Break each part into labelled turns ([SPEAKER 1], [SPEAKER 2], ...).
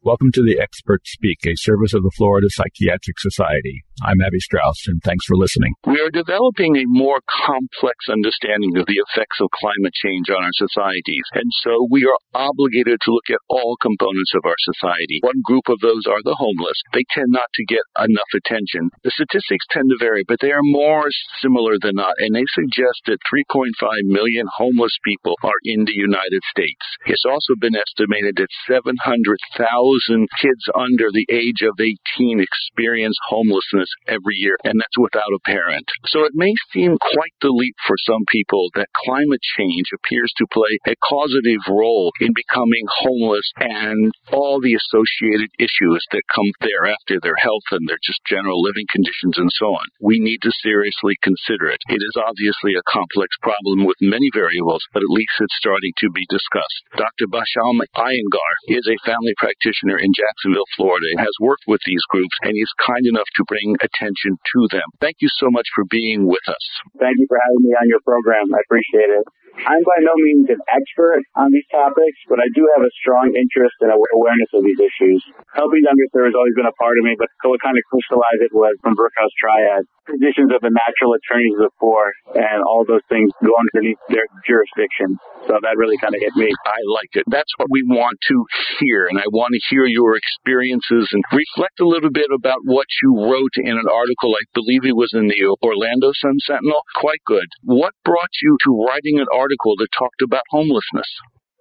[SPEAKER 1] Welcome to the Experts Speak, a service of the Florida Psychiatric Society. I'm Abby Strauss, and thanks for listening.
[SPEAKER 2] We are developing a more complex understanding of the effects of climate change on our societies, and so we are obligated to look at all components of our society. One group of those are the homeless. They tend not to get enough attention. The statistics tend to vary, but they are more similar than not, and they suggest that 3.5 million homeless people are in the United States. It's also been estimated that 700,000 thousand kids under the age of 18 experience homelessness every year, and that's without a parent. So it may seem quite the leap for some people that climate change appears to play a causative role in becoming homeless and all the associated issues that come thereafter, their health and their just general living conditions and so on. We need to seriously consider it. It is obviously a complex problem with many variables, but at least it's starting to be discussed. Dr. Bashyam Iyengar is a family practitioner in Jacksonville, Florida, has worked with these groups, and is kind enough to bring attention to them. Thank you so much for being with us.
[SPEAKER 3] Thank you for having me on your program. I appreciate it. I'm by no means an expert on these topics, but I do have a strong interest and awareness of these issues. Helping the underserved has always been a part of me, but what kind of crystallized it was from Brookhouse Triad. Positions of the natural attorneys of the poor and all those things go underneath their jurisdiction. So that really kind of hit me.
[SPEAKER 2] I like it. That's what we want to hear, and I want to hear your experiences and reflect a little bit about what you wrote in an article. I believe it was in the Orlando Sun Sentinel. Quite good. What brought you to writing an article that talked about homelessness?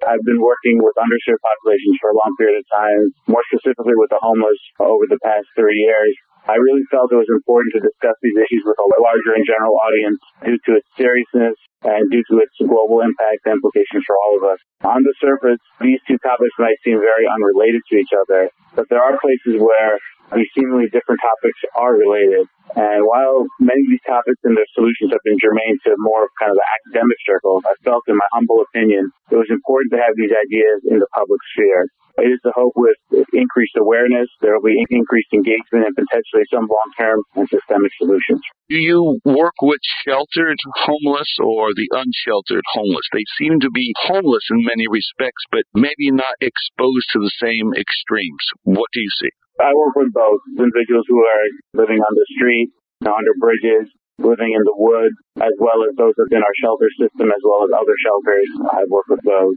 [SPEAKER 3] I've been working with underserved populations for a long period of time, more specifically with the homeless over the past three years. I really felt it was important to discuss these issues with a larger and general audience due to its seriousness and due to its global impact and implications for all of us. On the surface, these two topics might seem very unrelated to each other, but there are places where these seemingly different topics are related. And while many of these topics and their solutions have been germane to more of kind of the academic circles, I felt in my humble opinion, it was important to have these ideas in the public sphere. It is the hope with increased awareness, there will be increased engagement and potentially some long-term and systemic solutions.
[SPEAKER 2] Do you work with sheltered homeless or the unsheltered homeless? They seem to be homeless in many respects, but maybe not exposed to the same extremes. What do you see?
[SPEAKER 3] I work with both individuals who are living on the street, under bridges, living in the woods, as well as those within our shelter system, as well as other shelters. I work with those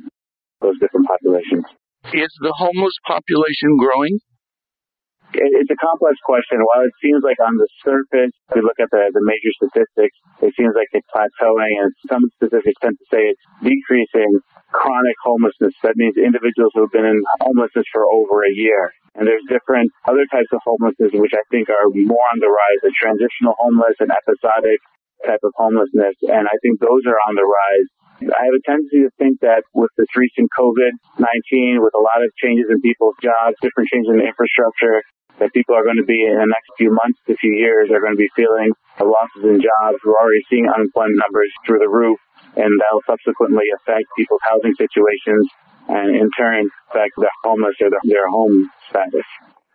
[SPEAKER 3] those different populations.
[SPEAKER 2] Is the homeless population growing?
[SPEAKER 3] It's a complex question. While it seems like on the surface, if we look at the, the major statistics, it seems like it's plateauing, and some statistics tend to say it's decreasing chronic homelessness. That means individuals who have been in homelessness for over a year. And there's different other types of homelessness which I think are more on the rise, the transitional homeless and episodic type of homelessness. And I think those are on the rise. I have a tendency to think that with this recent COVID-19, with a lot of changes in people's jobs, different changes in the infrastructure, that people are going to be in the next few months to few years are going to be feeling losses in jobs. We're already seeing unemployment numbers through the roof, and that'll subsequently affect people's housing situations and in turn affect their homeless or their, their home status.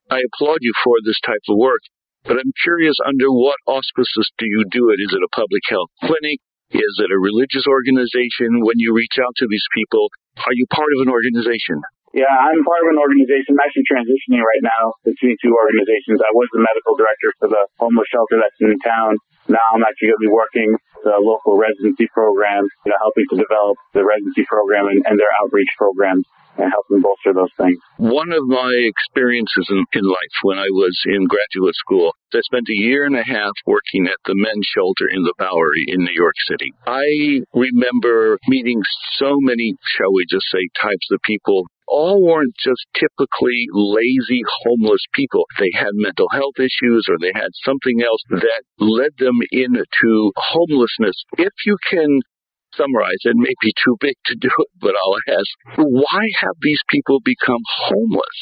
[SPEAKER 2] I applaud you for this type of work, but I'm curious under what auspices do you do it? Is it a public health clinic? Is it a religious organization? When you reach out to these people, are you part of an organization?
[SPEAKER 3] Yeah, I'm part of an organization. I'm actually transitioning right now between two organizations. I was the medical director for the homeless shelter that's in town. Now I'm actually going to be working the local residency program, you know, helping to develop the residency program and, and their outreach programs and helping bolster those things.
[SPEAKER 2] One of my experiences in, in life when I was in graduate school, I spent a year and a half working at the men's shelter in the Bowery in New York City. I remember meeting so many, shall we just say, types of people all weren't just typically lazy homeless people. They had mental health issues or they had something else that led them into homelessness. If you can summarize, it may be too big to do it, but I'll ask, why have these people become homeless?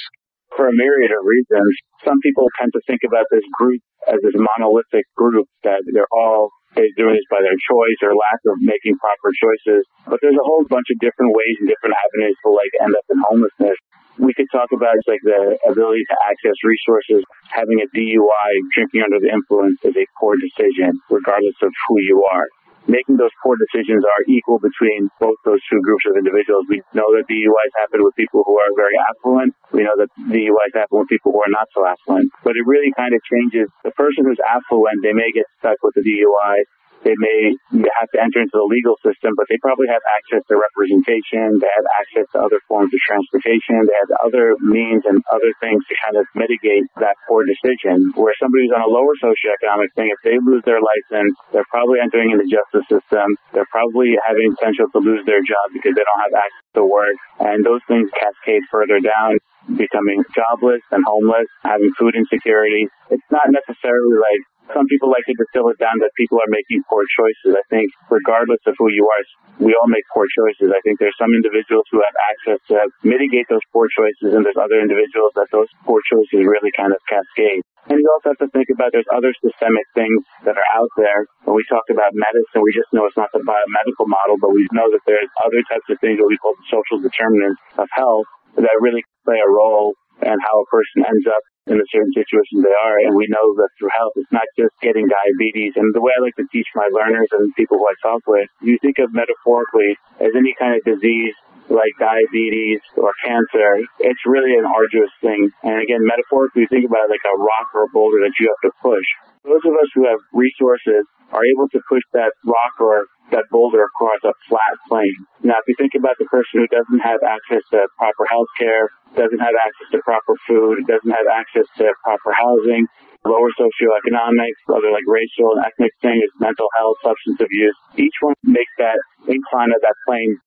[SPEAKER 3] For a myriad of reasons. Some people tend to think about this group as this monolithic group that they're all doing this by their choice or lack of making proper choices. But there's a whole bunch of different ways and different avenues to like end up in homelessness. We could talk about like the ability to access resources. Having a DUI, drinking under the influence is a poor decision, regardless of who you are. Making those poor decisions are equal between both those two groups of individuals. We know that DUIs happen with people who are very affluent. We know that DUIs happen with people who are not so affluent. But it really kind of changes. The person who's affluent, they may get stuck with the DUI they may have to enter into the legal system, but they probably have access to representation. They have access to other forms of transportation. They have other means and other things to kind of mitigate that poor decision. Where somebody who's on a lower socioeconomic thing, if they lose their license, they're probably entering in the justice system. They're probably having potential to lose their job because they don't have access to work. And those things cascade further down becoming jobless and homeless, having food insecurity. It's not necessarily like some people like to distill it down that people are making poor choices. I think regardless of who you are, we all make poor choices. I think there's some individuals who have access to mitigate those poor choices and there's other individuals that those poor choices really kind of cascade. And you also have to think about there's other systemic things that are out there. When we talk about medicine, we just know it's not the biomedical model, but we know that there's other types of things that we call the social determinants of health that really play a role and how a person ends up in the certain situation they are. And we know that through health, it's not just getting diabetes. And the way I like to teach my learners and people who I talk with, you think of metaphorically as any kind of disease like diabetes or cancer, it's really an arduous thing. And again, metaphorically, you think about it like a rock or a boulder that you have to push. Those of us who have resources are able to push that rock or that boulder across a flat plane. Now, if you think about the person who doesn't have access to proper health care, doesn't have access to proper food, doesn't have access to proper housing, lower socioeconomic, other like racial and ethnic things, mental health, substance abuse, each one makes that incline of that plane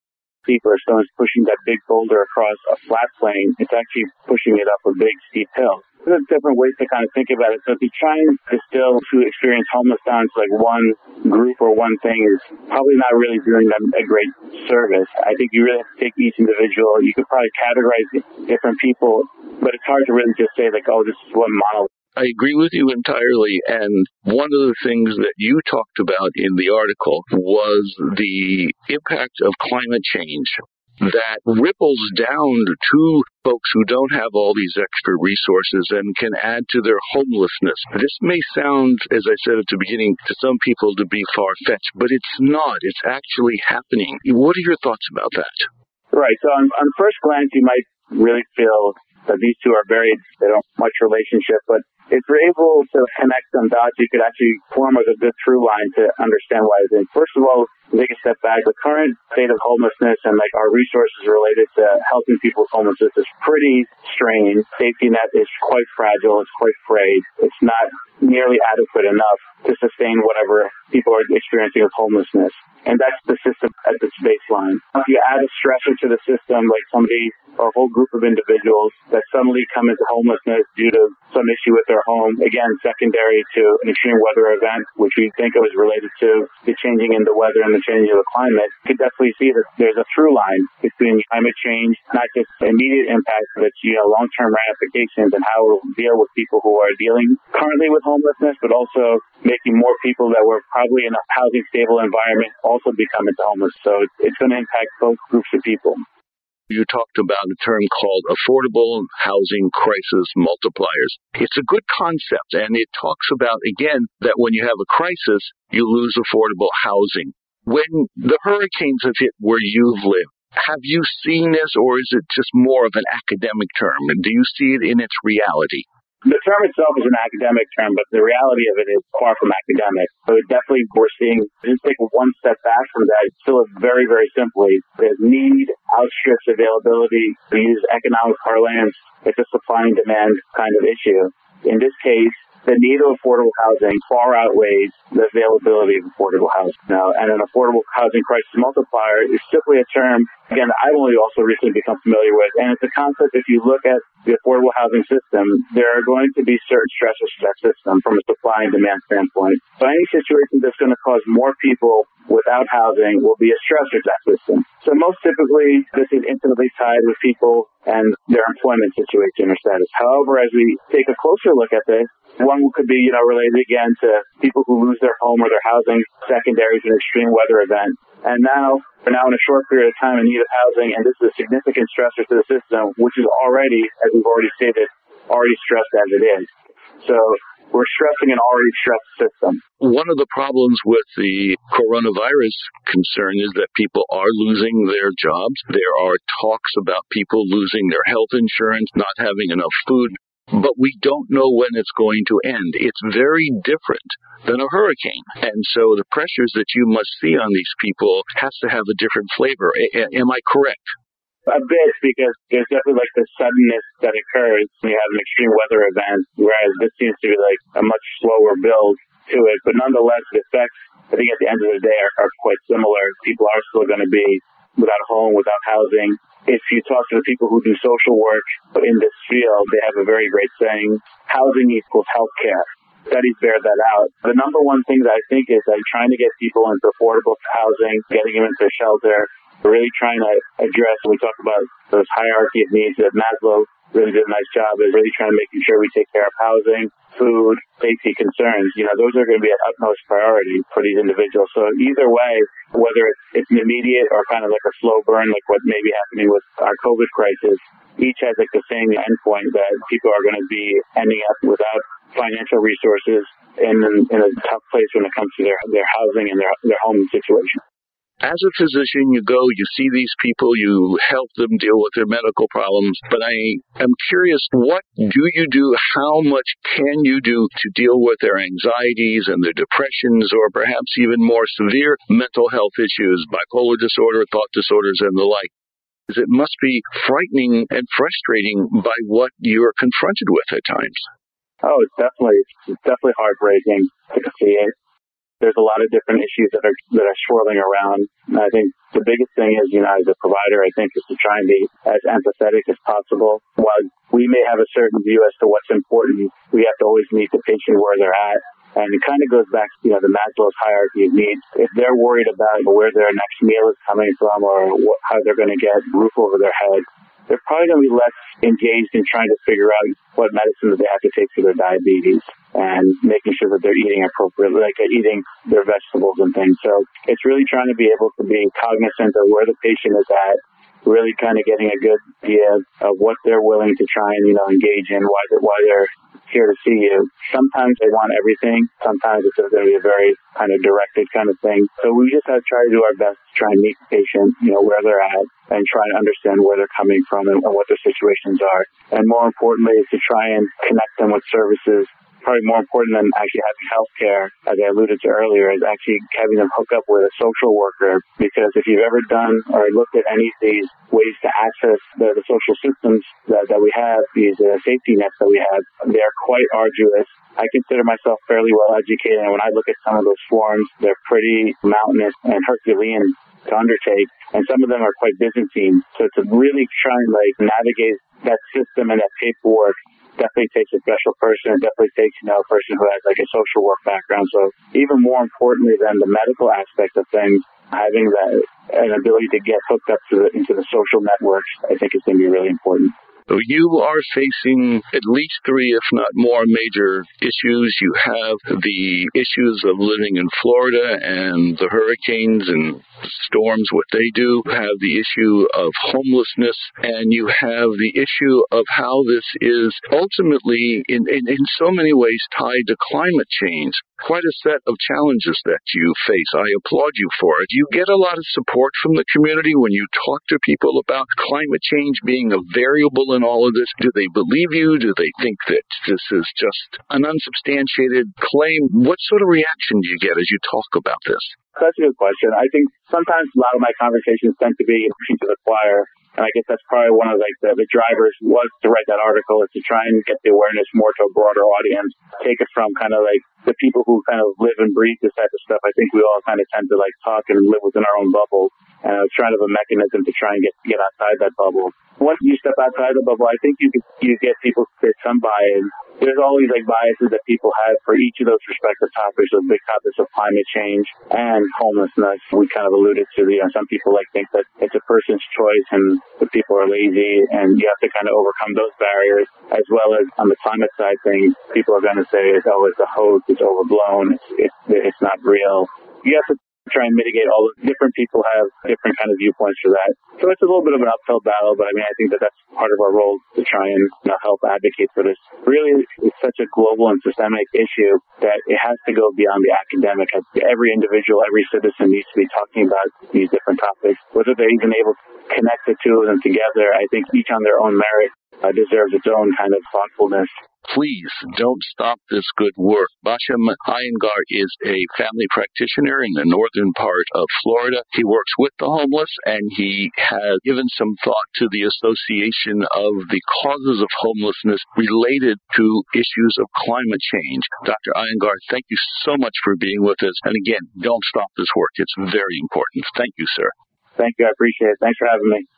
[SPEAKER 3] steeper. So it's pushing that big boulder across a flat plane. It's actually pushing it up a big steep hill there's different ways to kind of think about it. So if you try and distill to experience homeless down to like one group or one thing is probably not really doing them a great service. I think you really have to take each individual. You could probably categorize different people, but it's hard to really just say like, oh, this is one model.
[SPEAKER 2] I agree with you entirely. And one of the things that you talked about in the article was the impact of climate change that ripples down to folks who don't have all these extra resources and can add to their homelessness. This may sound, as I said at the beginning, to some people to be far fetched, but it's not. It's actually happening. What are your thoughts about that?
[SPEAKER 3] Right. So on, on first glance, you might really feel that these two are very, they don't much relationship, but if you're able to connect some dots, you could actually form a good through line to understand why it's in. First of all, take a step back. The current state of homelessness and like our resources related to helping people with homelessness is pretty strained. Safety net is quite fragile. It's quite frayed. It's not nearly adequate enough to sustain whatever people are experiencing with homelessness. And that's the system at its baseline. If you add a stressor to the system, like somebody or a whole group of individuals that suddenly come into homelessness due to some issue with their home, again, secondary to an extreme weather event, which we think it was related to the changing in the weather and the changing of the climate, you could definitely see that there's a through line between climate change, not just immediate impacts, but you know, long-term ramifications and how we'll deal with people who are dealing currently with homelessness, but also making more people that were probably in a housing stable environment also become into homeless. So it's going to impact both groups of people.
[SPEAKER 2] You talked about a term called affordable housing crisis multipliers. It's a good concept and it talks about, again, that when you have a crisis, you lose affordable housing. When the hurricanes have hit where you've lived, have you seen this or is it just more of an academic term? Do you see it in its reality?
[SPEAKER 3] The term itself is an academic term, but the reality of it is far from academic. So definitely we're seeing, just take one step back from that, it's still very, very simply, the need outstrips availability. We use economic parlance, it's a supply and demand kind of issue. In this case, the need of affordable housing far outweighs the availability of affordable housing. Now, and an affordable housing crisis multiplier is simply a term, again, I've only also recently become familiar with, and it's a concept if you look at the affordable housing system, there are going to be certain stresses to that system from a supply and demand standpoint. So any situation that's going to cause more people without housing will be a stressor to that system. So most typically, this is intimately tied with people and their employment situation or status. However, as we take a closer look at this, one could be, you know, related again to people who lose their home or their housing secondary to an extreme weather event. And now, we're now in a short period of time in need of housing, and this is a significant stressor to the system, which is already, as we've already stated, already stressed as it is. So we're stressing an already stressed system.
[SPEAKER 2] One of the problems with the coronavirus concern is that people are losing their jobs. There are talks about people losing their health insurance, not having enough food, but we don't know when it's going to end. It's very different than a hurricane. And so the pressures that you must see on these people has to have a different flavor. A- am I correct?
[SPEAKER 3] A bit, because there's definitely like the suddenness that occurs when you have an extreme weather event, whereas this seems to be like a much slower build to it. But nonetheless, the effects, I think at the end of the day, are, are quite similar. People are still going to be without a home, without housing. If you talk to the people who do social work in this field, they have a very great saying, housing equals healthcare studies bear that out. The number one thing that I think is like trying to get people into affordable housing, getting them into shelter, really trying to address, we talk about those hierarchy of needs that Maslow really did a nice job is really trying to making sure we take care of housing, food, safety concerns. You know, those are going to be at utmost priority for these individuals. So either way, whether it's an immediate or kind of like a slow burn, like what may be happening with our COVID crisis, each has like the same endpoint that people are going to be ending up without financial resources and in, in a tough place when it comes to their, their housing and their, their home situation.
[SPEAKER 2] As a physician, you go, you see these people, you help them deal with their medical problems. But I am curious, what do you do? How much can you do to deal with their anxieties and their depressions, or perhaps even more severe mental health issues, bipolar disorder, thought disorders, and the like? It must be frightening and frustrating by what you're confronted with at times.
[SPEAKER 3] Oh, it's definitely it's definitely heartbreaking to see it there's a lot of different issues that are that are swirling around. And I think the biggest thing is, you know, as a provider, I think is to try and be as empathetic as possible. While we may have a certain view as to what's important, we have to always meet the patient where they're at. And it kind of goes back to, you know, the Maslow's hierarchy of needs. If they're worried about where their next meal is coming from or what, how they're going to get roof over their head, they're probably going to be less engaged in trying to figure out what medicine that they have to take for their diabetes and making sure that they're eating appropriately, like eating their vegetables and things. So it's really trying to be able to be cognizant of where the patient is at, really kind of getting a good idea of what they're willing to try and, you know, engage in, why they're, why they're here to see you. Sometimes they want everything. Sometimes it's going to be a very kind of directed kind of thing. So we just have to try to do our best to try and meet the patient, you know, where they're at and try to understand where they're coming from and, and what their situations are. And more importantly is to try and connect them with services probably more important than actually having health care, as I alluded to earlier, is actually having them hook up with a social worker. Because if you've ever done or looked at any of these ways to access the, the social systems that, that we have, these uh, safety nets that we have, they are quite arduous. I consider myself fairly well educated, and when I look at some of those forms, they're pretty mountainous and Herculean to undertake, and some of them are quite Byzantine. So to really try and like navigate that system and that paperwork definitely takes a special person. It definitely takes, you know, a person who has like a social work background. So even more importantly than the medical aspect of things, having that an ability to get hooked up to the, into the social networks, I think is going to be really important.
[SPEAKER 2] So you are facing at least three, if not more, major issues. You have the issues of living in Florida and the hurricanes and storms, what they do. You have the issue of homelessness, and you have the issue of how this is ultimately, in, in, in so many ways, tied to climate change quite a set of challenges that you face. I applaud you for it. You get a lot of support from the community when you talk to people about climate change being a variable in all of this. Do they believe you? Do they think that this is just an unsubstantiated claim? What sort of reaction do you get as you talk about this?
[SPEAKER 3] That's a good question. I think sometimes a lot of my conversations tend to be preaching to the choir. And I guess that's probably one of like the, the drivers was to write that article is to try and get the awareness more to a broader audience. Take it from kind of like the people who kind of live and breathe this type of stuff. I think we all kind of tend to like talk and live within our own bubble. And it's kind of a mechanism to try and get get outside that bubble. Once you step outside the bubble, I think you you get people to some buy-in there's always like biases that people have for each of those respective topics, those big topics of climate change and homelessness. We kind of alluded to, you know, some people like think that it's a person's choice and the people are lazy and you have to kind of overcome those barriers as well as on the climate side things, people are going to say, oh, it's a hoax, it's overblown, it's, it's, it's not real. You have to try and mitigate all the different people have different kind of viewpoints for that. So it's a little bit of an uphill battle, but I mean, I think that that's part of our role to try and you know, help advocate for this. Really, it's such a global and systemic issue that it has to go beyond the academic. Every individual, every citizen needs to be talking about these different topics, whether they're even able to connect the two of them together. I think each on their own merit uh, deserves its own kind of thoughtfulness.
[SPEAKER 2] Please don't stop this good work. Bashyam Iyengar is a family practitioner in the northern part of Florida. He works with the homeless and he has given some thought to the association of the causes of homelessness related to issues of climate change. Dr. Iyengar, thank you so much for being with us. And again, don't stop this work. It's very important. Thank you, sir.
[SPEAKER 3] Thank you. I appreciate it. Thanks for having me.